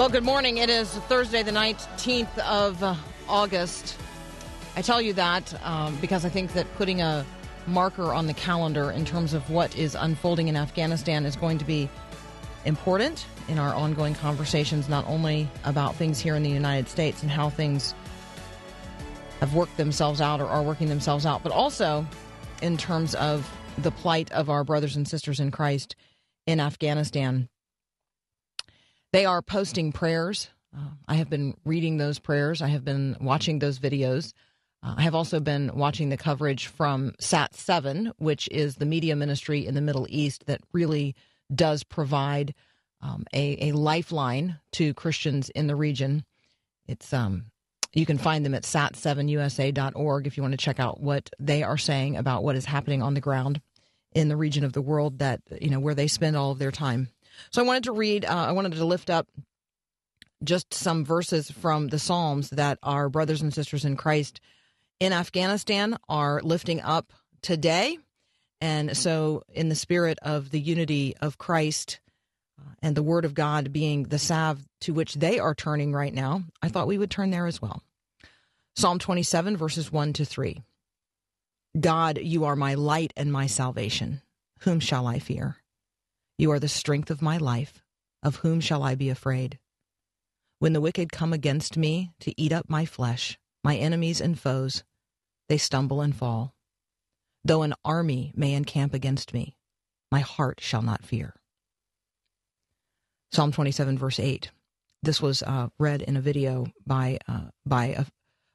Well, good morning. It is Thursday, the 19th of uh, August. I tell you that um, because I think that putting a marker on the calendar in terms of what is unfolding in Afghanistan is going to be important in our ongoing conversations, not only about things here in the United States and how things have worked themselves out or are working themselves out, but also in terms of the plight of our brothers and sisters in Christ in Afghanistan. They are posting prayers. Uh, I have been reading those prayers. I have been watching those videos. Uh, I have also been watching the coverage from Sat 7, which is the media ministry in the Middle East that really does provide um, a, a lifeline to Christians in the region. It's um, you can find them at sat7usa.org if you want to check out what they are saying about what is happening on the ground in the region of the world that you know where they spend all of their time. So I wanted to read. Uh, I wanted to lift up just some verses from the Psalms that our brothers and sisters in Christ in Afghanistan are lifting up today. And so, in the spirit of the unity of Christ uh, and the Word of God being the salve to which they are turning right now, I thought we would turn there as well. Psalm 27, verses 1 to 3. God, you are my light and my salvation. Whom shall I fear? You are the strength of my life. Of whom shall I be afraid? When the wicked come against me to eat up my flesh, my enemies and foes, they stumble and fall. Though an army may encamp against me, my heart shall not fear. Psalm 27, verse 8. This was uh, read in a video by uh, by a,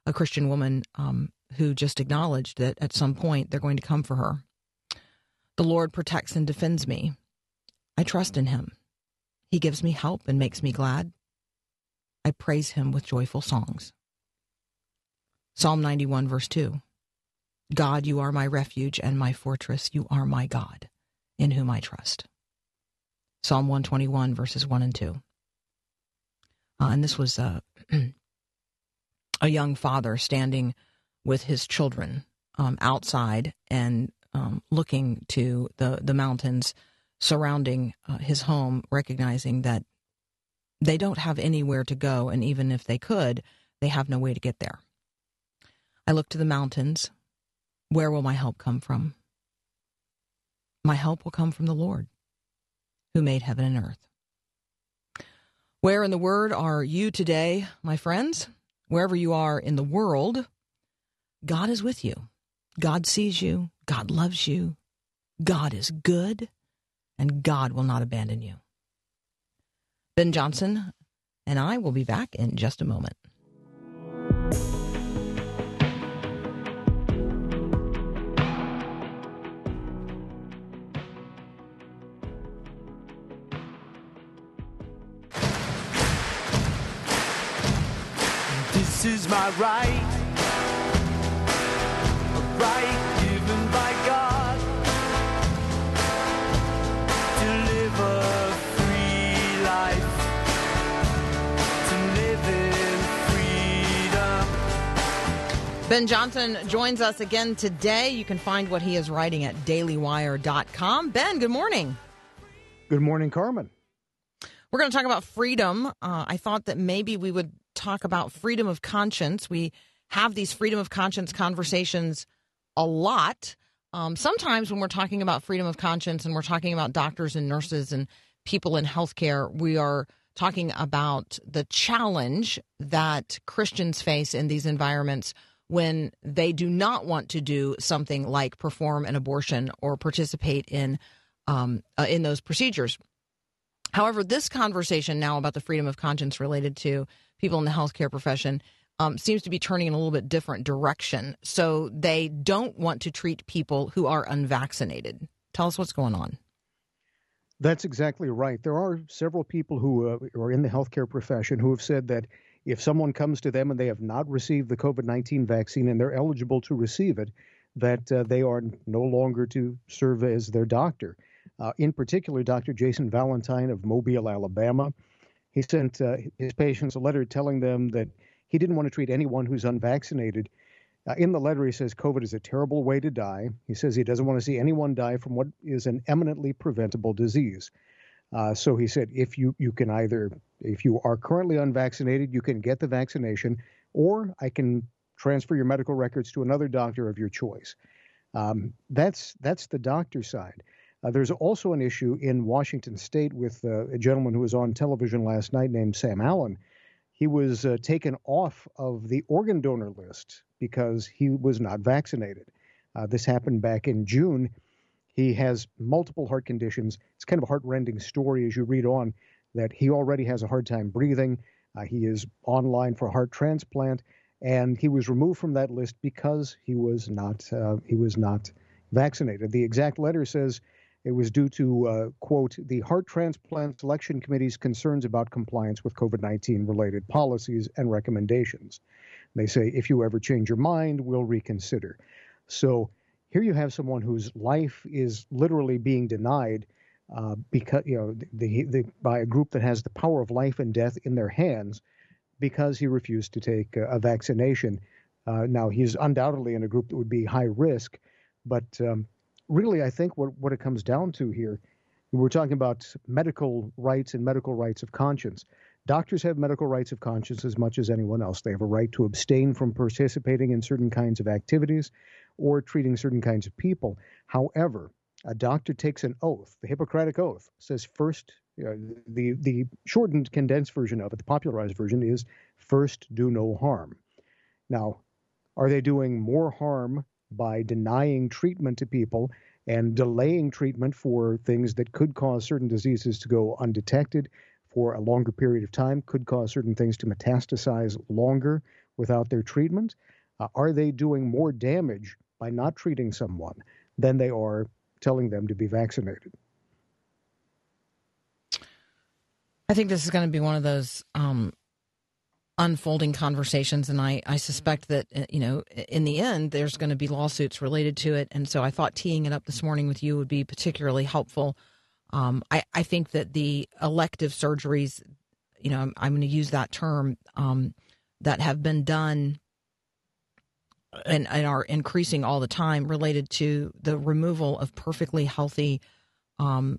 a, Christian woman um, who just acknowledged that at some point they're going to come for her. The Lord protects and defends me. I trust in Him. He gives me help and makes me glad. I praise Him with joyful songs. Psalm 91, verse 2. God, you are my refuge and my fortress. You are my God, in whom I trust. Psalm 121, verses 1 and 2. Uh, and this was uh, a young father standing with his children um, outside and um, looking to the, the mountains surrounding uh, his home, recognizing that they don't have anywhere to go, and even if they could, they have no way to get there. I look to the mountains. Where will my help come from? My help will come from the Lord, who made heaven and earth. Where in the Word are you today, my friends? Wherever you are in the world, God is with you. God sees you. God loves you. God is good, and God will not abandon you. Ben Johnson and I will be back in just a moment. This is my right, right Ben Johnson joins us again today. You can find what he is writing at dailywire.com. Ben, good morning. Good morning, Carmen. We're going to talk about freedom. Uh, I thought that maybe we would talk about freedom of conscience. We have these freedom of conscience conversations a lot. Um, sometimes when we're talking about freedom of conscience and we're talking about doctors and nurses and people in healthcare, we are talking about the challenge that Christians face in these environments when they do not want to do something like perform an abortion or participate in um, uh, in those procedures. However, this conversation now about the freedom of conscience related to people in the healthcare profession um, seems to be turning in a little bit different direction. So they don't want to treat people who are unvaccinated. Tell us what's going on. That's exactly right. There are several people who uh, are in the healthcare profession who have said that if someone comes to them and they have not received the COVID 19 vaccine and they're eligible to receive it, that uh, they are no longer to serve as their doctor. Uh, in particular, Dr. Jason Valentine of Mobile, Alabama, he sent uh, his patients a letter telling them that he didn't want to treat anyone who's unvaccinated. Uh, in the letter, he says COVID is a terrible way to die. He says he doesn't want to see anyone die from what is an eminently preventable disease. Uh, so he said, if you you can either, if you are currently unvaccinated, you can get the vaccination, or I can transfer your medical records to another doctor of your choice. Um, that's that's the doctor side. Uh, there's also an issue in Washington State with uh, a gentleman who was on television last night named Sam Allen. He was uh, taken off of the organ donor list because he was not vaccinated. Uh, this happened back in June. He has multiple heart conditions. It's kind of a heartrending story as you read on that he already has a hard time breathing. Uh, he is online for heart transplant, and he was removed from that list because he was not uh, he was not vaccinated. The exact letter says it was due to uh, quote the Heart Transplant Selection Committee's concerns about compliance with COVID-19 related policies and recommendations. They say if you ever change your mind, we'll reconsider. So here you have someone whose life is literally being denied uh, because you know the, the, by a group that has the power of life and death in their hands because he refused to take a, a vaccination. Uh, now he's undoubtedly in a group that would be high risk, but um, really, I think what what it comes down to here, we're talking about medical rights and medical rights of conscience. Doctors have medical rights of conscience as much as anyone else. They have a right to abstain from participating in certain kinds of activities or treating certain kinds of people. However, a doctor takes an oath, the Hippocratic Oath says first, you know, the, the shortened, condensed version of it, the popularized version is first do no harm. Now, are they doing more harm by denying treatment to people and delaying treatment for things that could cause certain diseases to go undetected for a longer period of time, could cause certain things to metastasize longer without their treatment? Uh, are they doing more damage by not treating someone than they are telling them to be vaccinated? I think this is going to be one of those um, unfolding conversations, and I, I suspect that uh, you know in the end there's going to be lawsuits related to it, and so I thought teeing it up this morning with you would be particularly helpful. Um, I, I think that the elective surgeries, you know, I'm, I'm going to use that term um, that have been done and, and are increasing all the time related to the removal of perfectly healthy um,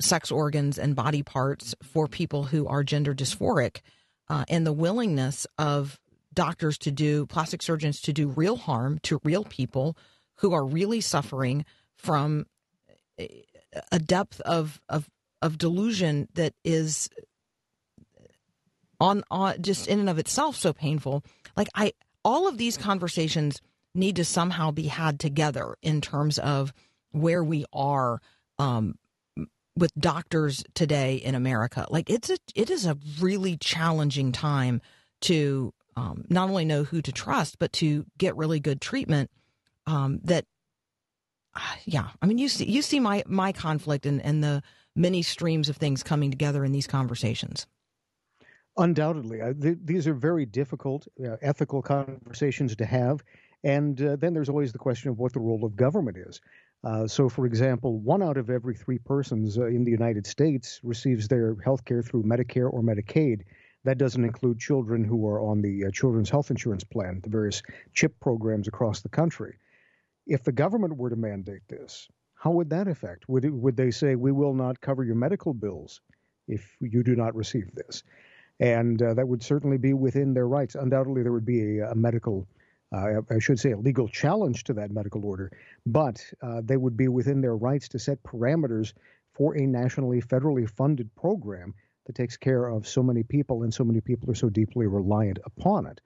sex organs and body parts for people who are gender dysphoric uh, and the willingness of doctors to do plastic surgeons to do real harm to real people who are really suffering from a depth of of of delusion that is on on just in and of itself so painful like i all of these conversations need to somehow be had together in terms of where we are um, with doctors today in America. Like it's a it is a really challenging time to um, not only know who to trust, but to get really good treatment. Um, that, yeah, I mean, you see you see my my conflict and and the many streams of things coming together in these conversations. Undoubtedly, uh, th- these are very difficult uh, ethical conversations to have. And uh, then there's always the question of what the role of government is. Uh, so, for example, one out of every three persons uh, in the United States receives their health care through Medicare or Medicaid. That doesn't include children who are on the Children's Health Insurance Plan, the various CHIP programs across the country. If the government were to mandate this, how would that affect? Would, it, would they say, we will not cover your medical bills if you do not receive this? And uh, that would certainly be within their rights. Undoubtedly, there would be a, a medical uh, I should say, a legal challenge to that medical order, but uh, they would be within their rights to set parameters for a nationally, federally funded program that takes care of so many people, and so many people are so deeply reliant upon it.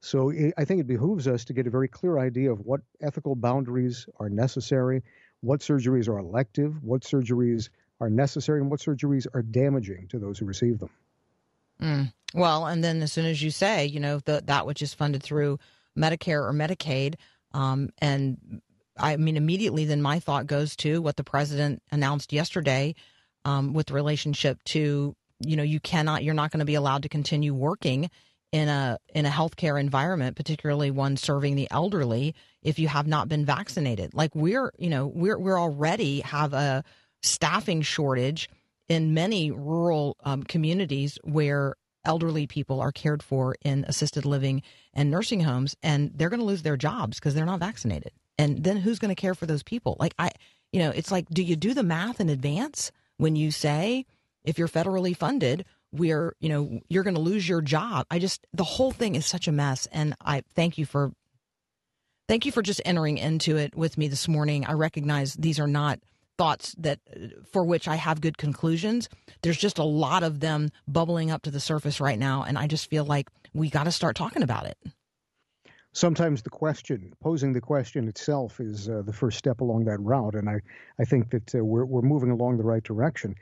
So I think it behooves us to get a very clear idea of what ethical boundaries are necessary, what surgeries are elective, what surgeries are necessary and what surgeries are damaging to those who receive them. Mm. Well, and then as soon as you say, you know, the, that which is funded through Medicare or Medicaid, um, and I mean, immediately then my thought goes to what the president announced yesterday um, with relationship to, you know, you cannot, you're not going to be allowed to continue working in a in a healthcare environment, particularly one serving the elderly, if you have not been vaccinated. Like we're, you know, we're we're already have a staffing shortage in many rural um, communities where elderly people are cared for in assisted living and nursing homes, and they're going to lose their jobs because they're not vaccinated. And then who's going to care for those people? Like I, you know, it's like, do you do the math in advance when you say if you're federally funded? We're you know you're going to lose your job i just the whole thing is such a mess and i thank you for thank you for just entering into it with me this morning i recognize these are not thoughts that for which i have good conclusions there's just a lot of them bubbling up to the surface right now and i just feel like we got to start talking about it sometimes the question, posing the question itself, is uh, the first step along that route. And I, I think that uh, we're, we're moving along the right direction.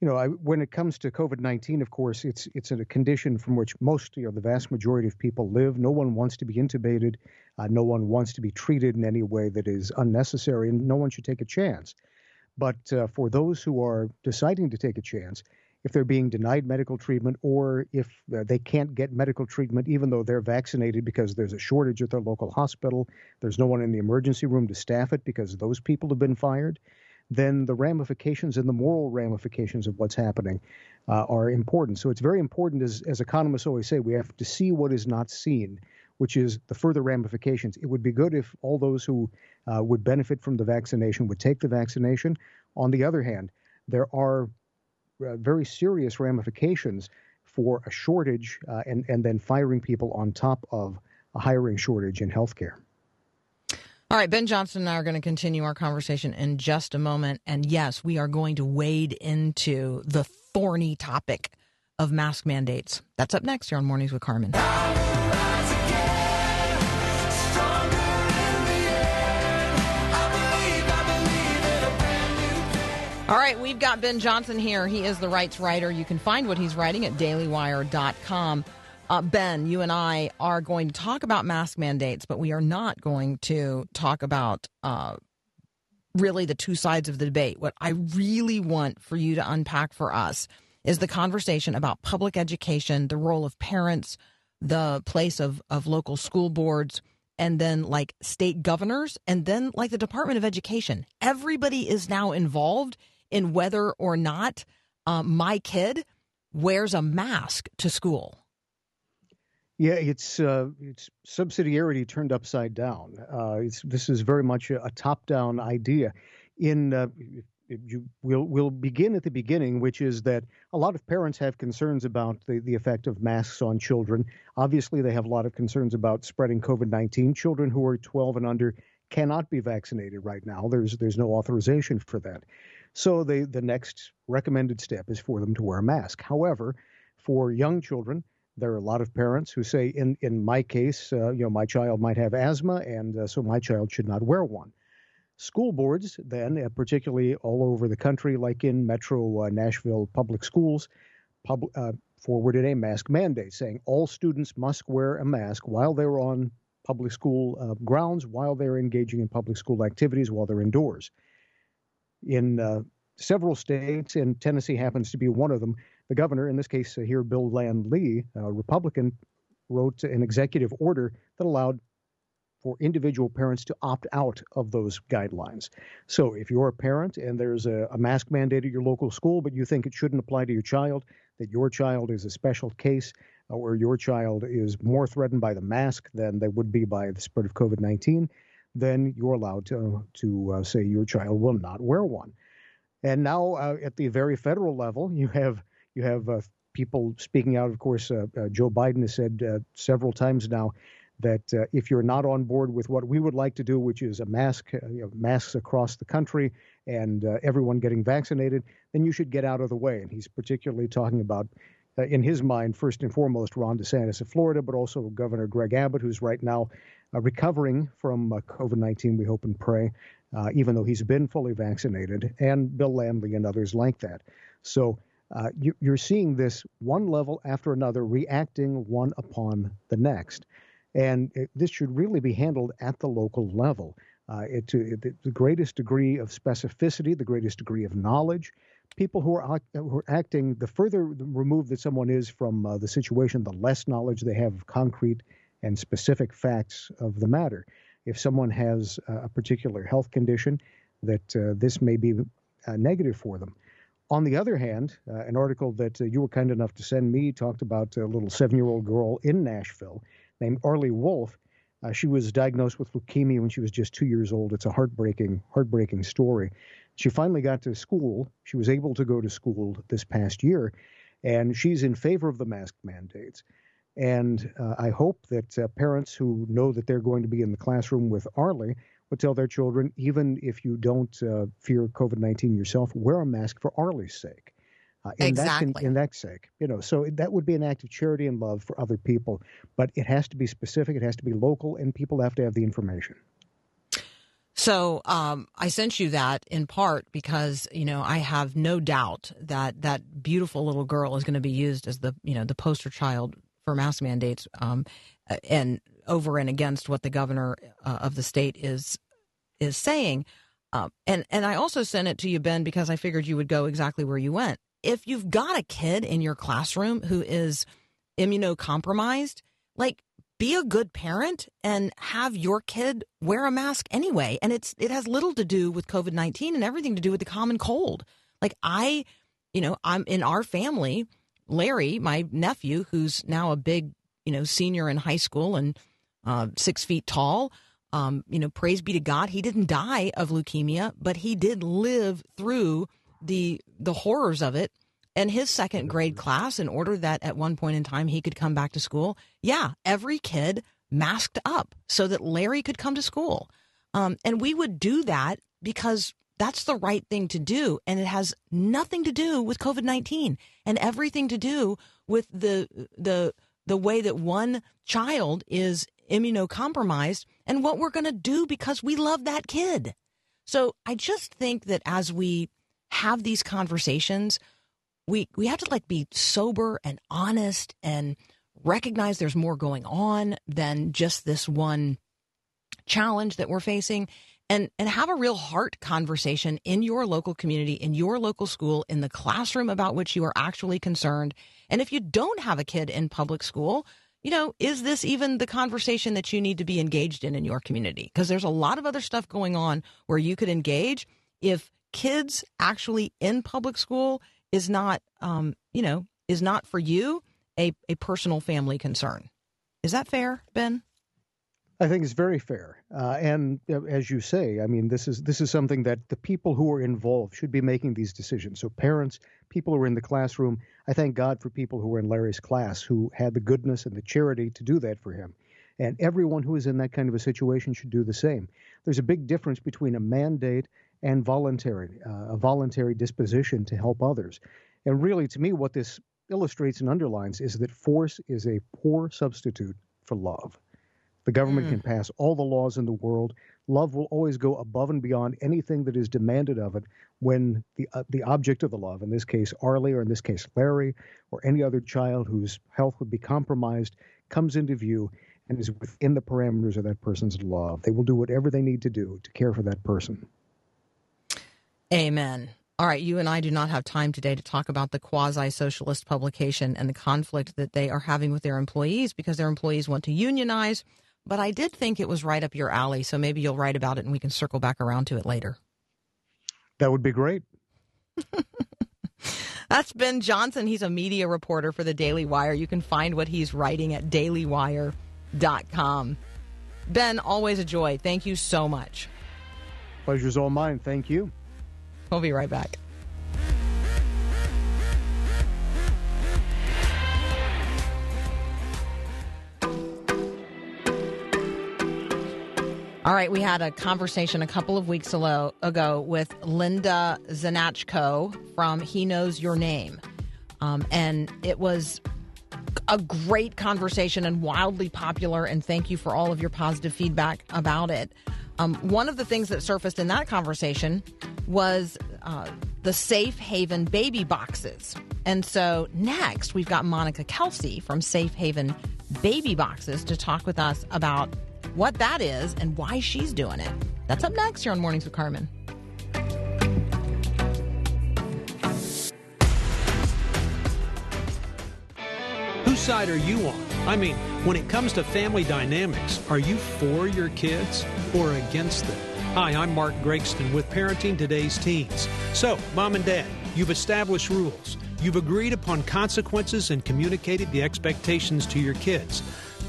You know, I, when it comes to COVID 19, of course, it's, it's in a condition from which most, you know, the vast majority of people live. No one wants to be intubated. Uh, no one wants to be treated in any way that is unnecessary, and no one should take a chance. But uh, for those who are deciding to take a chance, if they're being denied medical treatment or if uh, they can't get medical treatment even though they're vaccinated because there's a shortage at their local hospital, there's no one in the emergency room to staff it because those people have been fired, then the ramifications and the moral ramifications of what's happening uh, are important. So it's very important, as, as economists always say, we have to see what is not seen, which is the further ramifications. It would be good if all those who uh, would benefit from the vaccination would take the vaccination. On the other hand, there are uh, very serious ramifications for a shortage uh, and, and then firing people on top of a hiring shortage in healthcare. All right, Ben Johnson and I are going to continue our conversation in just a moment. And yes, we are going to wade into the thorny topic of mask mandates. That's up next here on Mornings with Carmen. All right, we've got Ben Johnson here. He is the rights writer. You can find what he's writing at dailywire.com. Uh, ben, you and I are going to talk about mask mandates, but we are not going to talk about uh, really the two sides of the debate. What I really want for you to unpack for us is the conversation about public education, the role of parents, the place of, of local school boards, and then like state governors, and then like the Department of Education. Everybody is now involved in whether or not um, my kid wears a mask to school. Yeah, it's uh, it's subsidiarity turned upside down. Uh, this is very much a, a top-down idea. In uh, you, we'll we'll begin at the beginning, which is that a lot of parents have concerns about the, the effect of masks on children. Obviously, they have a lot of concerns about spreading COVID-19. Children who are 12 and under cannot be vaccinated right now. There's there's no authorization for that. So the, the next recommended step is for them to wear a mask. However, for young children, there are a lot of parents who say, in, in my case, uh, you know, my child might have asthma, and uh, so my child should not wear one. School boards, then, uh, particularly all over the country, like in Metro uh, Nashville public schools, pub, uh, forwarded a mask mandate saying all students must wear a mask while they're on public school uh, grounds, while they're engaging in public school activities, while they're indoors in several states, and Tennessee happens to be one of them. The governor, in this case uh, here, Bill Land Lee, a Republican, wrote an executive order that allowed for individual parents to opt out of those guidelines. So if you're a parent and there's a, a, mask mandate at your local school, but you think it shouldn't apply to your child, that your child is a special case, uh, or your child is more threatened by the mask than they would be by the spread of COVID 19, then you're allowed to to uh, say your child will not wear one. And now uh, at the very federal level, you have you have uh, people speaking out. Of course, uh, uh, Joe Biden has said uh, several times now that if you're not on board with what we would like to do, which is a mask you know, masks across the country and everyone getting vaccinated, then you should get out of the way. And he's particularly talking about uh, in his mind, first and foremost, Ron DeSantis of Florida, but also Governor Greg Abbott, who's right now uh, recovering from uh, COVID 19, we hope and pray, uh, even though he's been fully vaccinated, and Bill Landley and others like that. So uh, you, you're seeing this one level after another reacting one upon the next. And it, this should really be handled at the local level. Uh, it, to it, the greatest degree of specificity, the greatest degree of knowledge. People who are, who are acting, the further removed that someone is from uh, the situation, the less knowledge they have of concrete and specific facts of the matter. If someone has a particular health condition, that uh, this may be uh, negative for them. On the other hand, uh, an article that uh, you were kind enough to send me talked about a little seven year old girl in Nashville named Arlie Wolf. Uh, she was diagnosed with leukemia when she was just two years old. It's a heartbreaking, heartbreaking story. She finally got to school. She was able to go to school this past year, and she's in favor of the mask mandates. And uh, I hope that uh, parents who know that they're going to be in the classroom with Arlie would tell their children, even if you don't uh, fear COVID 19 yourself, wear a mask for Arlie's sake. Uh, in Exactly. That, in, in that sake, you know, so that would be an act of charity and love for other people, but it has to be specific, it has to be local, and people have to have the information. So um, I sent you that in part because you know I have no doubt that that beautiful little girl is going to be used as the you know the poster child for mask mandates, um, and over and against what the governor uh, of the state is is saying. Um, and and I also sent it to you, Ben, because I figured you would go exactly where you went. If you've got a kid in your classroom who is immunocompromised, like be a good parent and have your kid wear a mask anyway. And it's it has little to do with COVID nineteen and everything to do with the common cold. Like I, you know, I'm in our family. Larry, my nephew, who's now a big, you know, senior in high school and uh, six feet tall. Um, you know, praise be to God, he didn't die of leukemia, but he did live through the the horrors of it. And his second grade class, in order that at one point in time he could come back to school, yeah, every kid masked up so that Larry could come to school. Um, and we would do that because that's the right thing to do. And it has nothing to do with COVID 19 and everything to do with the, the, the way that one child is immunocompromised and what we're going to do because we love that kid. So I just think that as we have these conversations, we we have to like be sober and honest and recognize there's more going on than just this one challenge that we're facing and and have a real heart conversation in your local community in your local school in the classroom about which you are actually concerned. And if you don't have a kid in public school you know is this even the conversation that you need to be engaged in in your community? Because there's a lot of other stuff going on where you could engage if kids actually in public school is not um you know is not for you a, a personal family concern. Is that fair ben I think it's very fair, uh, and uh, as you say, I mean, this is this is something that the people who are involved should be making these decisions. So parents, people who are in the classroom. I thank God for people who were in Larry's class who had the goodness and the charity to do that for him, and everyone who is in that kind of a situation should do the same. There's a big difference between a mandate and voluntary, uh, a voluntary disposition to help others, and really, to me, what this illustrates and underlines is that force is a poor substitute for love. The government can pass all the laws in the world. Love will always go above and beyond anything that is demanded of it when the uh, the object of the love, in this case Arlie, or in this case Larry, or any other child whose health would be compromised, comes into view and is within the parameters of that person's love. They will do whatever they need to do to care for that person. Amen. All right, you and I do not have time today to talk about the quasi socialist publication and the conflict that they are having with their employees because their employees want to unionize. But I did think it was right up your alley, so maybe you'll write about it and we can circle back around to it later. That would be great. That's Ben Johnson. He's a media reporter for the Daily Wire. You can find what he's writing at dailywire.com. Ben, always a joy. Thank you so much. Pleasure's all mine. Thank you. We'll be right back. All right, we had a conversation a couple of weeks ago with Linda Zanachko from He Knows Your Name. Um, and it was a great conversation and wildly popular. And thank you for all of your positive feedback about it. Um, one of the things that surfaced in that conversation was uh, the Safe Haven baby boxes. And so next, we've got Monica Kelsey from Safe Haven Baby Boxes to talk with us about what that is and why she's doing it. That's up next here on Mornings with Carmen. Whose side are you on? I mean, when it comes to family dynamics, are you for your kids or against them? Hi, I'm Mark Gregston with Parenting Today's Teens. So, mom and dad, you've established rules. You've agreed upon consequences and communicated the expectations to your kids.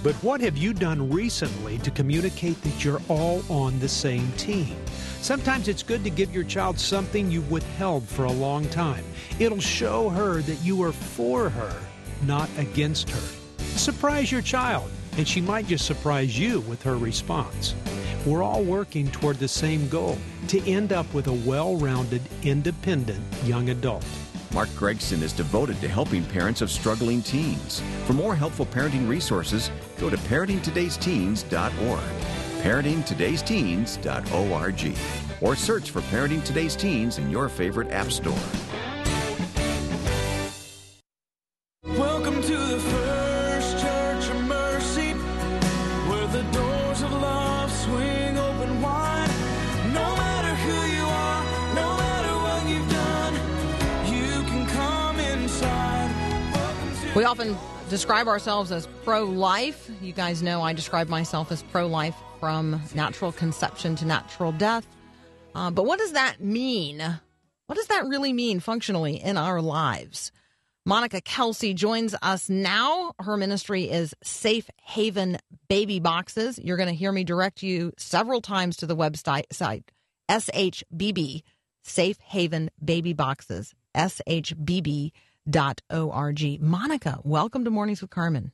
But what have you done recently to communicate that you're all on the same team? Sometimes it's good to give your child something you've withheld for a long time. It'll show her that you are for her, not against her. Surprise your child, and she might just surprise you with her response. We're all working toward the same goal to end up with a well rounded, independent young adult. Mark Gregston is devoted to helping parents of struggling teens. For more helpful parenting resources, go to parentingtodaysteens.org. parentingtodaysteens.org or search for Parenting Today's Teens in your favorite app store. We often describe ourselves as pro life. You guys know I describe myself as pro life from natural conception to natural death. Uh, but what does that mean? What does that really mean functionally in our lives? Monica Kelsey joins us now. Her ministry is Safe Haven Baby Boxes. You're going to hear me direct you several times to the website site SHBB Safe Haven Baby Boxes shbb.org. Monica, welcome to Mornings with Carmen.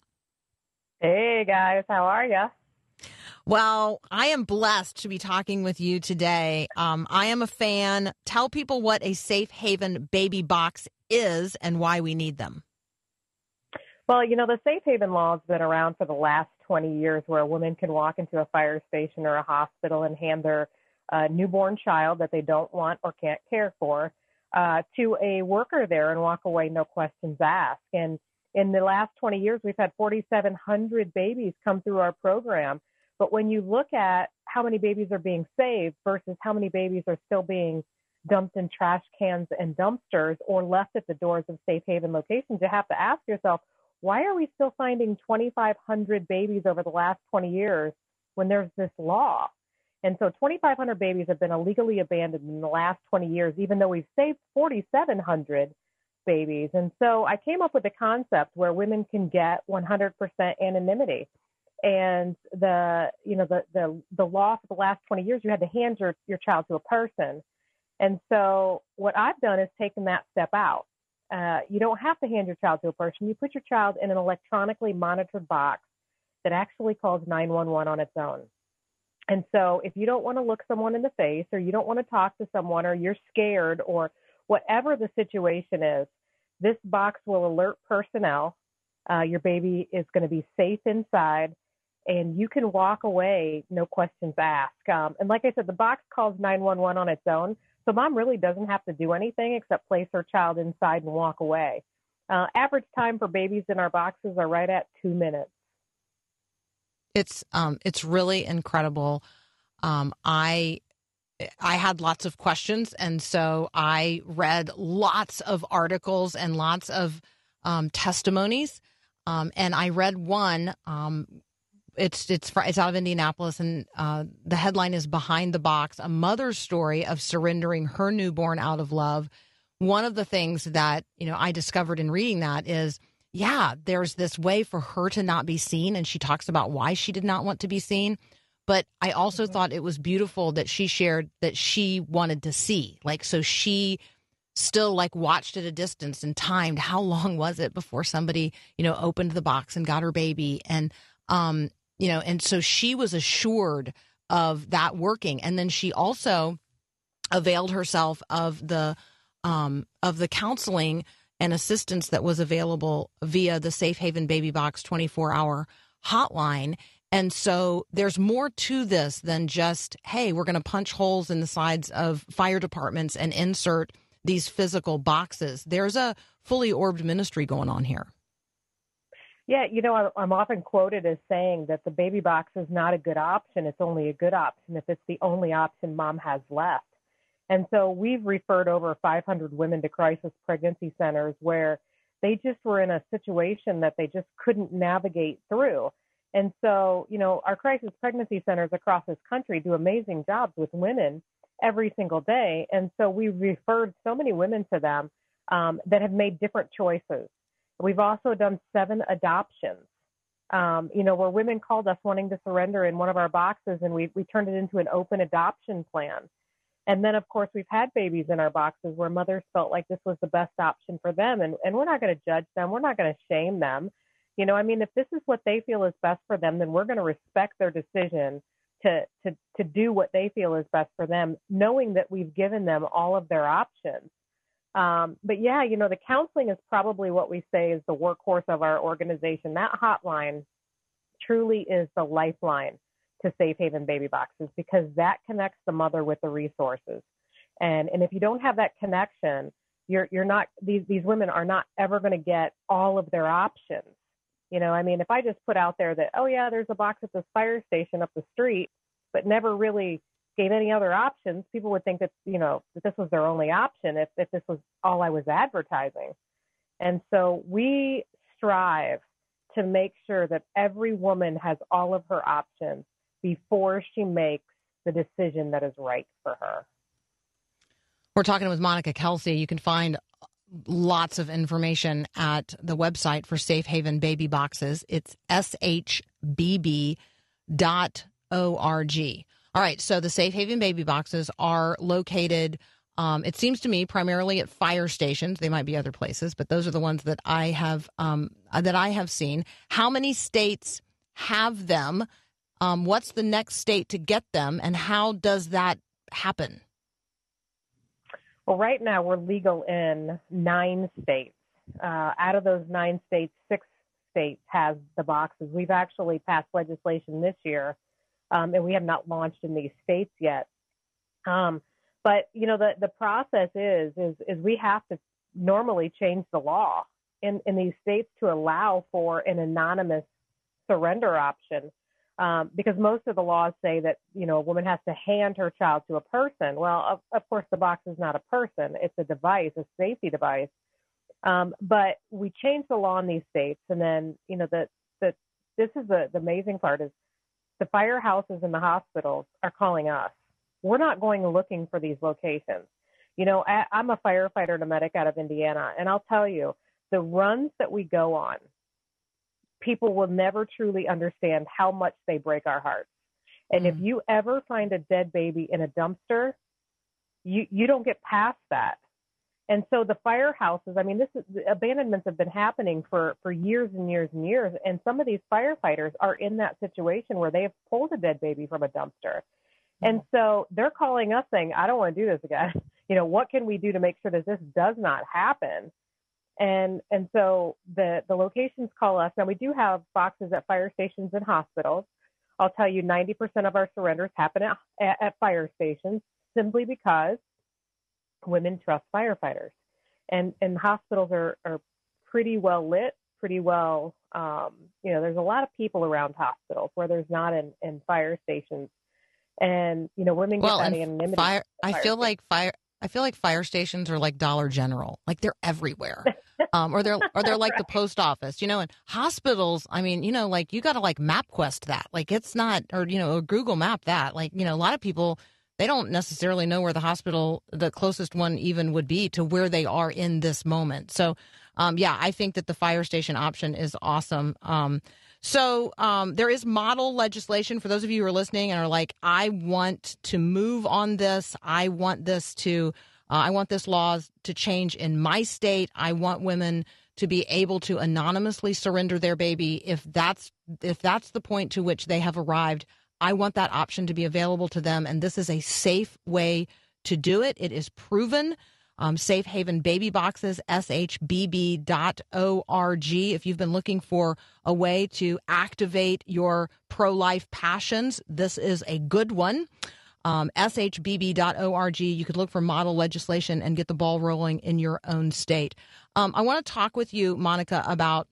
Hey guys, how are you? Well, I am blessed to be talking with you today. Um, I am a fan. Tell people what a safe haven baby box is and why we need them. Well, you know, the safe haven law has been around for the last 20 years where a woman can walk into a fire station or a hospital and hand their uh, newborn child that they don't want or can't care for uh, to a worker there and walk away, no questions asked. And in the last 20 years, we've had 4,700 babies come through our program. But when you look at how many babies are being saved versus how many babies are still being dumped in trash cans and dumpsters or left at the doors of safe haven locations, you have to ask yourself, why are we still finding 2,500 babies over the last 20 years when there's this law? And so 2,500 babies have been illegally abandoned in the last 20 years, even though we've saved 4,700 babies. And so I came up with a concept where women can get 100% anonymity. And the, you know, the, the, the law for the last 20 years, you had to hand your, your child to a person. And so what I've done is taken that step out. Uh, you don't have to hand your child to a person. You put your child in an electronically monitored box that actually calls 911 on its own. And so if you don't want to look someone in the face or you don't want to talk to someone or you're scared or whatever the situation is, this box will alert personnel. Uh, your baby is going to be safe inside and you can walk away, no questions asked. Um, and like I said, the box calls 911 on its own. So mom really doesn't have to do anything except place her child inside and walk away. Uh, average time for babies in our boxes are right at two minutes. It's um, it's really incredible. Um, I I had lots of questions, and so I read lots of articles and lots of um, testimonies. Um, and I read one. Um, it's it's it's out of Indianapolis, and uh, the headline is "Behind the Box: A Mother's Story of Surrendering Her Newborn Out of Love." One of the things that you know I discovered in reading that is, yeah, there's this way for her to not be seen, and she talks about why she did not want to be seen. But I also thought it was beautiful that she shared that she wanted to see, like so she still like watched at a distance and timed how long was it before somebody you know opened the box and got her baby. And um you know and so she was assured of that working. And then she also availed herself of the um of the counseling and assistance that was available via the safe haven baby box 24 hour hotline And so there's more to this than just, hey, we're going to punch holes in the sides of fire departments and insert these physical boxes. There's a fully orbed ministry going on here. Yeah, you know, I'm often quoted as saying that the baby box is not a good option. It's only a good option if it's the only option mom has left. And so we've referred over 500 women to crisis pregnancy centers where they just were in a situation that they just couldn't navigate through. And so, you know, our crisis pregnancy centers across this country do amazing jobs with women every single day. And so we referred so many women to them um, that have made different choices. We've also done seven adoptions. Um, you know, where women called us wanting to surrender in one of our boxes, and we we turned it into an open adoption plan. And then, of course, we've had babies in our boxes where mothers felt like this was the best option for them, and and we're not going to judge them. We're not going to shame them. You know, I mean, if this is what they feel is best for them, then we're going to respect their decision to to to do what they feel is best for them, knowing that we've given them all of their options. Um, but yeah, you know, the counseling is probably what we say is the workhorse of our organization. That hotline truly is the lifeline to Safe Haven Baby Boxes because that connects the mother with the resources. And and if you don't have that connection, you're you're not these these women are not ever going to get all of their options. You know, I mean, if I just put out there that oh yeah, there's a box at this fire station up the street, but never really gave any other options, people would think that you know that this was their only option if if this was all I was advertising. And so we strive to make sure that every woman has all of her options before she makes the decision that is right for her. We're talking with Monica Kelsey. You can find lots of information at the website for Safe Haven Baby Boxes. It's shbb.org. All right, so the Safe Haven Baby Boxes are located, um, it seems to me, primarily at fire stations. They might be other places, but those are the ones that I have um, that I have seen. How many states have them? Um, what's the next state to get them, and how does that happen? Well, right now we're legal in nine states. Uh, out of those nine states, six states has the boxes. We've actually passed legislation this year, um, and we have not launched in these states yet. Um, but you know, the the process is is is we have to normally change the law in in these states to allow for an anonymous surrender option um, because most of the laws say that you know a woman has to hand her child to a person. Well, of, of course, the box is not a person; it's a device, a safety device. Um, but we changed the law in these states, and then you know the the this is the, the amazing part is the firehouses and the hospitals are calling us. We're not going looking for these locations. You know, I, I'm a firefighter and a medic out of Indiana, and I'll tell you the runs that we go on people will never truly understand how much they break our hearts. And if mm. you ever find a dead baby in a dumpster, you you don't get past that. And so the firehouses, I mean, this is abandonments have been happening for for years and years and years. And some of these firefighters are in that situation where they have pulled a dead baby from a dumpster. Mm. And so they're calling us saying, I don't want to do this again. You know, what can we do to make sure that this does not happen? And and so the the locations call us. Now we do have boxes at fire stations and hospitals. I'll tell you, 90% of our surrenders happen at, at, at fire stations simply because women trust firefighters, and and hospitals are are pretty well lit, pretty well. Um, you know, there's a lot of people around hospitals where there's not in in fire stations, and you know, women well, get that and anonymity. fire. I feel station. like fire. I feel like fire stations are like Dollar General, like they're everywhere, um, or they're or they're like the post office, you know. And hospitals, I mean, you know, like you got to like MapQuest that, like it's not, or you know, or Google Map that, like you know, a lot of people they don't necessarily know where the hospital, the closest one even would be to where they are in this moment. So, um, yeah, I think that the fire station option is awesome. Um, so um, there is model legislation for those of you who are listening and are like, I want to move on this. I want this to, uh, I want this law to change in my state. I want women to be able to anonymously surrender their baby if that's if that's the point to which they have arrived. I want that option to be available to them, and this is a safe way to do it. It is proven. Um, Safe Haven Baby Boxes, shbb.org. If you've been looking for a way to activate your pro life passions, this is a good one. Um, shbb.org. You could look for model legislation and get the ball rolling in your own state. Um, I want to talk with you, Monica, about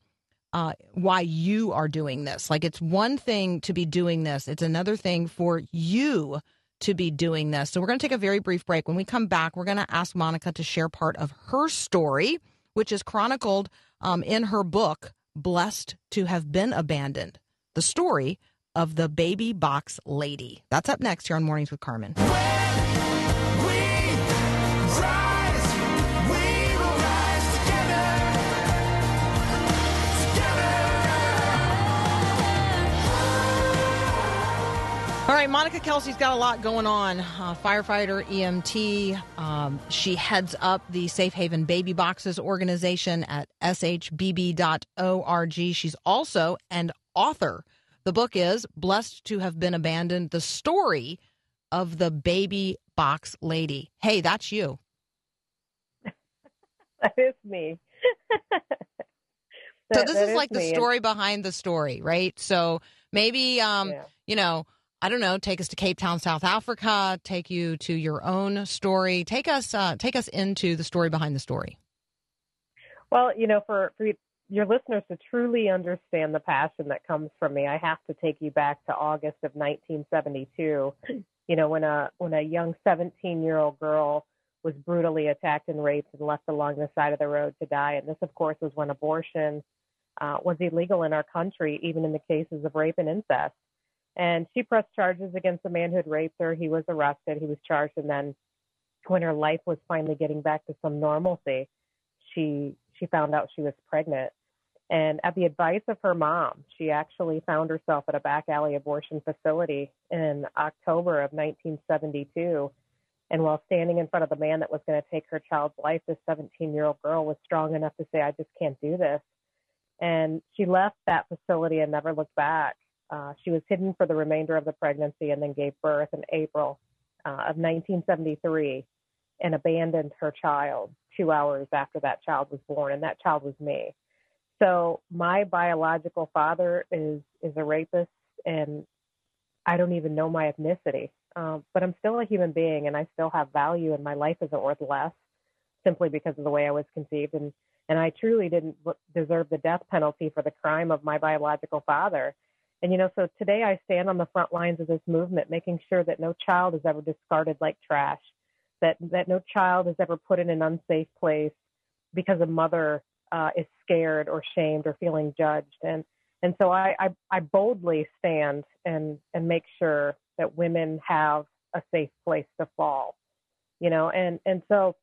uh, why you are doing this. Like, it's one thing to be doing this, it's another thing for you to be doing this. So, we're going to take a very brief break. When we come back, we're going to ask Monica to share part of her story, which is chronicled um, in her book, Blessed to Have Been Abandoned the story of the baby box lady. That's up next here on Mornings with Carmen. All right, Monica Kelsey's got a lot going on. Uh, firefighter, EMT. Um, she heads up the Safe Haven Baby Boxes organization at shbb.org. She's also an author. The book is Blessed to Have Been Abandoned The Story of the Baby Box Lady. Hey, that's you. That is me. so That- this is like the me. And- story behind the story, right? So maybe um, Yeah. you know, I don't know, take us to Cape Town, South Africa, take you to your own story. Take us uh, take us into the story behind the story. Well, you know, for, for your listeners to truly understand the passion that comes from me, I have to take you back to August of 1972. You know, when a when a young 17 year old girl was brutally attacked and raped and left along the side of the road to die, and this, of course, was when abortion uh, was illegal in our country, even in the cases of rape and incest. And she pressed charges against the man who had raped her. He was arrested. He was charged, and then when her life was finally getting back to some normalcy, she she found out she was pregnant. And at the advice of her mom, she actually found herself at a back alley abortion facility in October of 1972. And while standing in front of the man that was going to take her child's life, this 17 year old girl was strong enough to say, I just can't do this. And she left that facility and never looked back. Uh, she was hidden for the remainder of the pregnancy and then gave birth in April uh, of 1973 and abandoned her child two hours after that child was born, and that child was me. So my biological father is is a rapist, and I don't even know my ethnicity. Um, but I'm still a human being, and I still have value, and my life isn't worth less simply because of the way I was conceived, and and I truly didn't deserve the death penalty for the crime of my biological father. And you know, so today I stand on the front lines of this movement, making sure that no child is ever discarded like trash, that that no child is ever put in an unsafe place because a mother uh, is scared or shamed or feeling judged. And and so I, I I boldly stand and and make sure that women have a safe place to fall, you know. And and so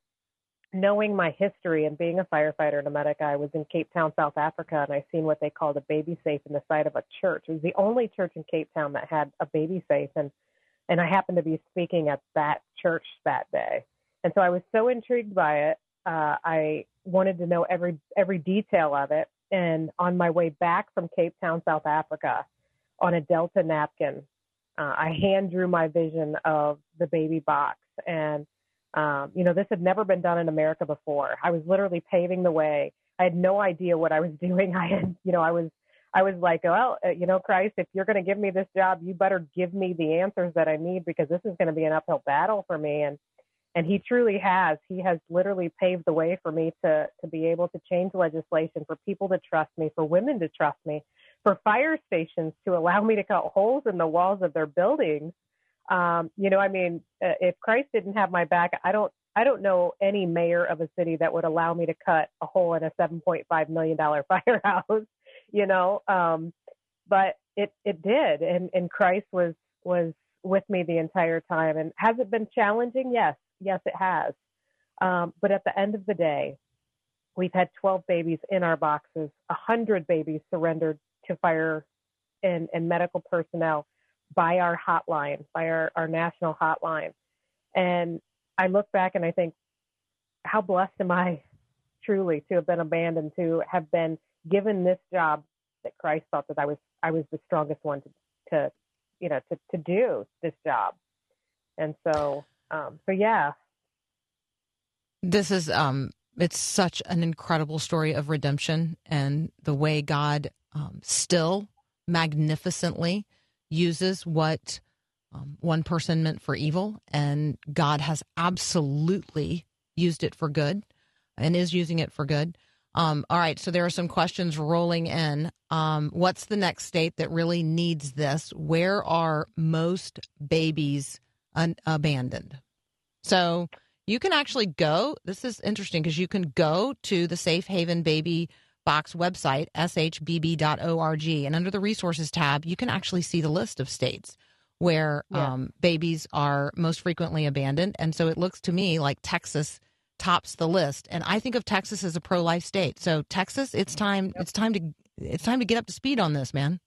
knowing my history and being a firefighter and a medic, I was in Cape Town, South Africa, and I seen what they called a baby safe in the side of a church. It was the only church in Cape Town that had a baby safe, and and I happened to be speaking at that church that day, and so I was so intrigued by it. Uh, I wanted to know every every detail of it, and on my way back from Cape Town, South Africa, on a Delta napkin, uh, I hand drew my vision of the baby box and um, you know, this had never been done in America before. I was literally paving the way. I had no idea what I was doing. I had, you know, I was, I was like, well, uh, you know, Christ, if you're going to give me this job, you better give me the answers that I need because this is going to be an uphill battle for me. And, and he truly has. He has literally paved the way for me to to be able to change legislation for people to trust me, for women to trust me, for fire stations to allow me to cut holes in the walls of their buildings um, you know, I mean, uh, if Christ didn't have my back, I don't, I don't know any mayor of a city that would allow me to cut a hole in a seven point five million dollar firehouse. You know, um, but it it did, and and Christ was was with me the entire time. And has it been challenging? Yes, yes, it has. Um, but at the end of the day, we've had 12 babies in our boxes, 100 babies surrendered to fire and, and medical personnel by our hotline, by our, our national hotline. And I look back and I think, how blessed am I truly to have been abandoned, to have been given this job that Christ thought that I was I was the strongest one to, to you know, to, to do this job. And so um, so yeah. This is um it's such an incredible story of redemption and the way God um, still magnificently uses what um, one person meant for evil, and God has absolutely used it for good and is using it for good. Um, all right, so there are some questions rolling in. Um, what's the next state that really needs this? Where are most babies un- abandoned? So you can actually go. This is interesting because you can go to the Safe Haven Baby Box website, shbb.org, and under the resources tab, you can actually see the list of states where Yeah. um, babies are most frequently abandoned. And so it looks to me like Texas tops the list. And I think of Texas as a pro-life state. So Texas, it's time. It's time to. It's time to get up to speed on this, man.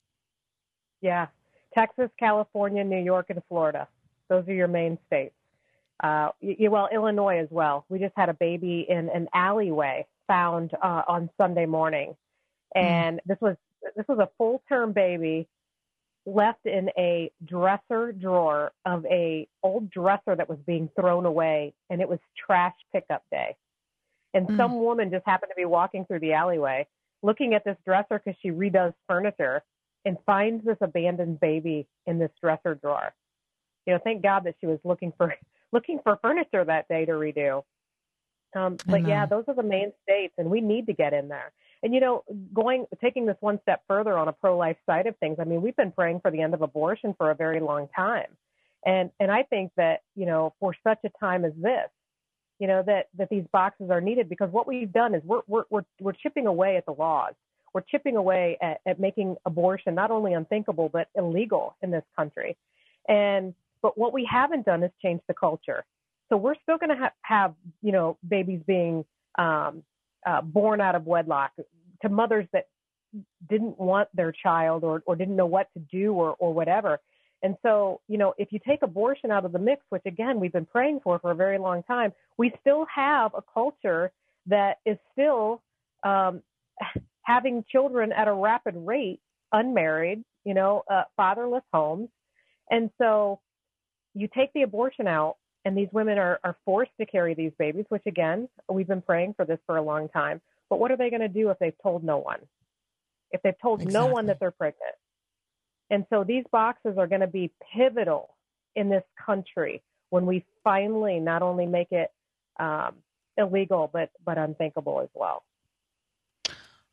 Yeah, Texas, California, New York, and Florida. Those are your main states. Uh, y- y- well, Illinois as well. We just had a baby in an alleyway found uh, on Sunday morning, and this was this was a full term baby left in a dresser drawer of a old dresser that was being thrown away, and it was trash pickup day. And Mm. some woman just happened to be walking through the alleyway, looking at this dresser because she redoes furniture, and finds this abandoned baby in this dresser drawer. You know, thank God that she was looking for looking for furniture that day to redo. Um, but yeah, those are the main states, and we need to get in there. And you know, going taking this one step further on a pro-life side of things, I mean, we've been praying for the end of abortion for a very long time, and and I think that you know, for such a time as this, you know, that that these boxes are needed because what we've done is we're we're we're, we're chipping away at the laws. We're chipping away at, at making abortion not only unthinkable but illegal in this country, and but what we haven't done is change the culture. So we're still going to ha- have, you know, babies being um, uh, born out of wedlock to mothers that didn't want their child or, or didn't know what to do or, or whatever. And so, you know, if you take abortion out of the mix, which again we've been praying for for a very long time, we still have a culture that is still um, having children at a rapid rate, unmarried, you know, uh, fatherless homes. And so you take the abortion out, and these women are, are forced to carry these babies, which again, we've been praying for this for a long time. But what are they going to do if they've told no one? If they've told no one that they're pregnant? And so these boxes are going to be pivotal in this country when we finally not only make it um, illegal, but, but unthinkable as well.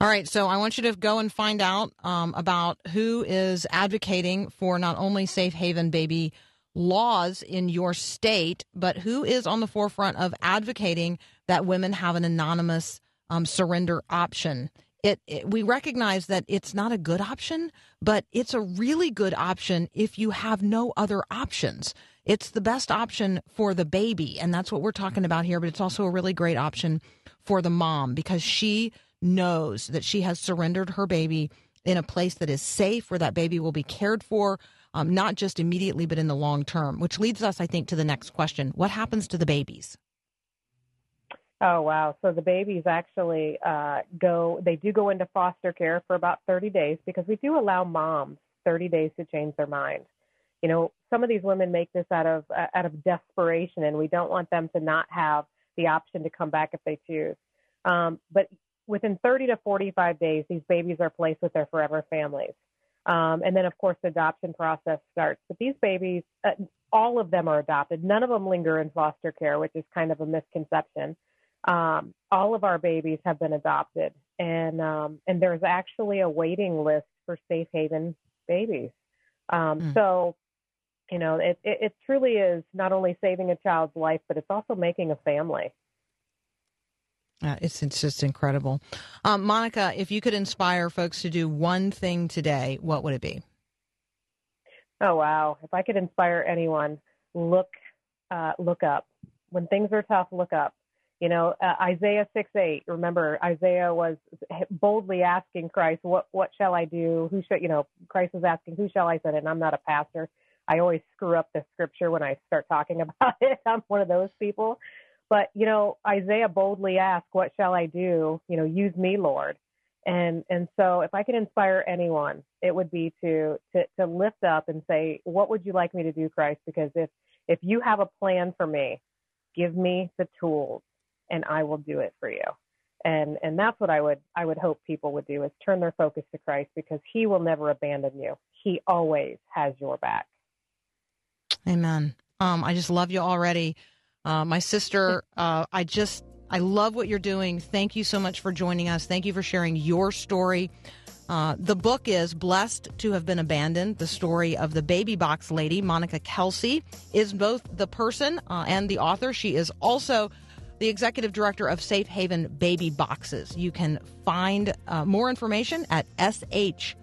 All right, so I want you to go and find out um, about who is advocating for not only safe haven baby laws in your state, but who is on the forefront of advocating that women have an anonymous um, surrender option. It, it, we recognize that it's not a good option, but it's a really good option if you have no other options. It's the best option for the baby, and that's what we're talking about here. But it's also a really great option for the mom because she knows that she has surrendered her baby in a place that is safe, where that baby will be cared for, um, not just immediately, but in the long term. Which leads us, I think, to the next question: What happens to the babies? Oh wow! So the babies actually uh, go. They do go into foster care for about 30 days because we do allow moms 30 days to change their mind. You know, some of these women make this out of uh, out of desperation, and we don't want them to not have the option to come back if they choose. Um, but within 30 to 45 days, these babies are placed with their forever families. Um, and then, of course, the adoption process starts. But these babies, uh, all of them are adopted. None of them linger in foster care, which is kind of a misconception. Um, all of our babies have been adopted, and um, and there's actually a waiting list for safe haven babies. Um, Mm. So, you know, it, it it truly is not only saving a child's life, but it's also making a family. Uh, it's it's just incredible, um, Monica. If you could inspire folks to do one thing today, what would it be? Oh wow! If I could inspire anyone, look, uh, look up. When things are tough, look up. You know, uh, Isaiah six eight. Remember, Isaiah was boldly asking Christ, "What what shall I do? Who should you know?" Christ was asking, "Who shall I send?" And I'm not a pastor. I always screw up the scripture when I start talking about it. I'm one of those people. But you know, Isaiah boldly asked, "What shall I do? You know, use me, Lord." And and so, if I could inspire anyone, it would be to to to lift up and say, "What would you like me to do, Christ?" Because if if you have a plan for me, give me the tools. and I will do it for you. And and that's what I would I would hope people would do is turn their focus to Christ because he will never abandon you. He always has your back. Amen. Um, I just love you already. Uh, my sister, uh, I just, I love what you're doing. Thank you so much for joining us. Thank you for sharing your story. Uh, the book is Blessed to Have Been Abandoned. The story of the baby box lady, Monica Kelsey, is both the person uh, and the author. She is also the executive director of Safe Haven Baby Boxes. You can find uh, more information at shbb.org.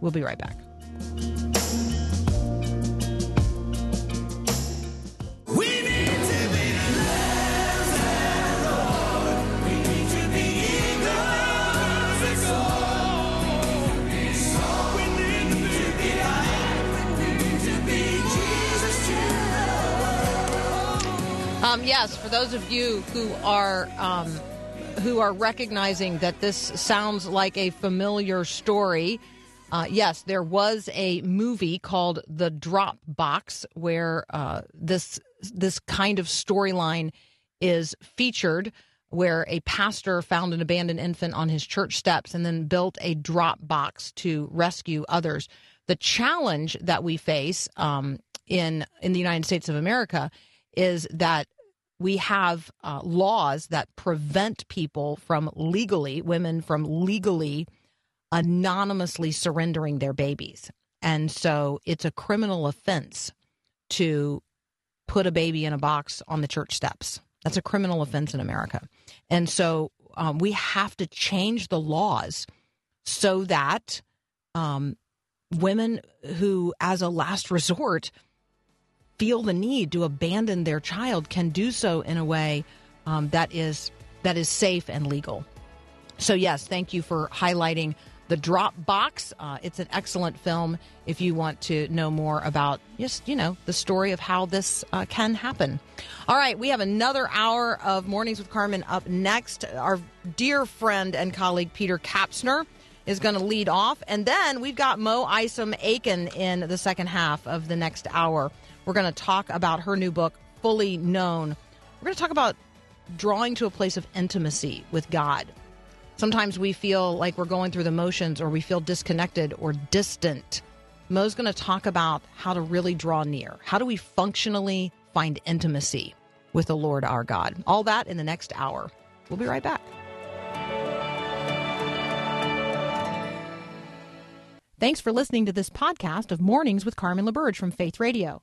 We'll be right back. Um, yes, for those of you who are um, who are recognizing that this sounds like a familiar story, uh, yes, there was a movie called The Drop Box where uh, this this kind of storyline is featured, where a pastor found an abandoned infant on his church steps and then built a drop box to rescue others. The challenge that we face um, in in the United States of America is that we have uh, laws that prevent people from legally, women from legally anonymously surrendering their babies. And so it's a criminal offense to put a baby in a box on the church steps. That's a criminal offense in America. And so um, we have to change the laws so that um, women who, as a last resort, feel the need to abandon their child can do so in a way um, that is that is safe and legal. So yes, thank you for highlighting the Drop Box. Uh, it's an excellent film. If you want to know more about just you know the story of how this uh, can happen. All right, we have another hour of Mornings with Carmen up next. Our dear friend and colleague Peter Kapsner is going to lead off, and then we've got Mo Isom Aiken in the second half of the next hour. We're going to talk about her new book, Fully Known. We're going to talk about drawing to a place of intimacy with God. Sometimes we feel like we're going through the motions or we feel disconnected or distant. Mo's going to talk about how to really draw near. How do we functionally find intimacy with the Lord our God? All that in the next hour. We'll be right back. Thanks for listening to this podcast of Mornings with Carmen LaBerge from Faith Radio.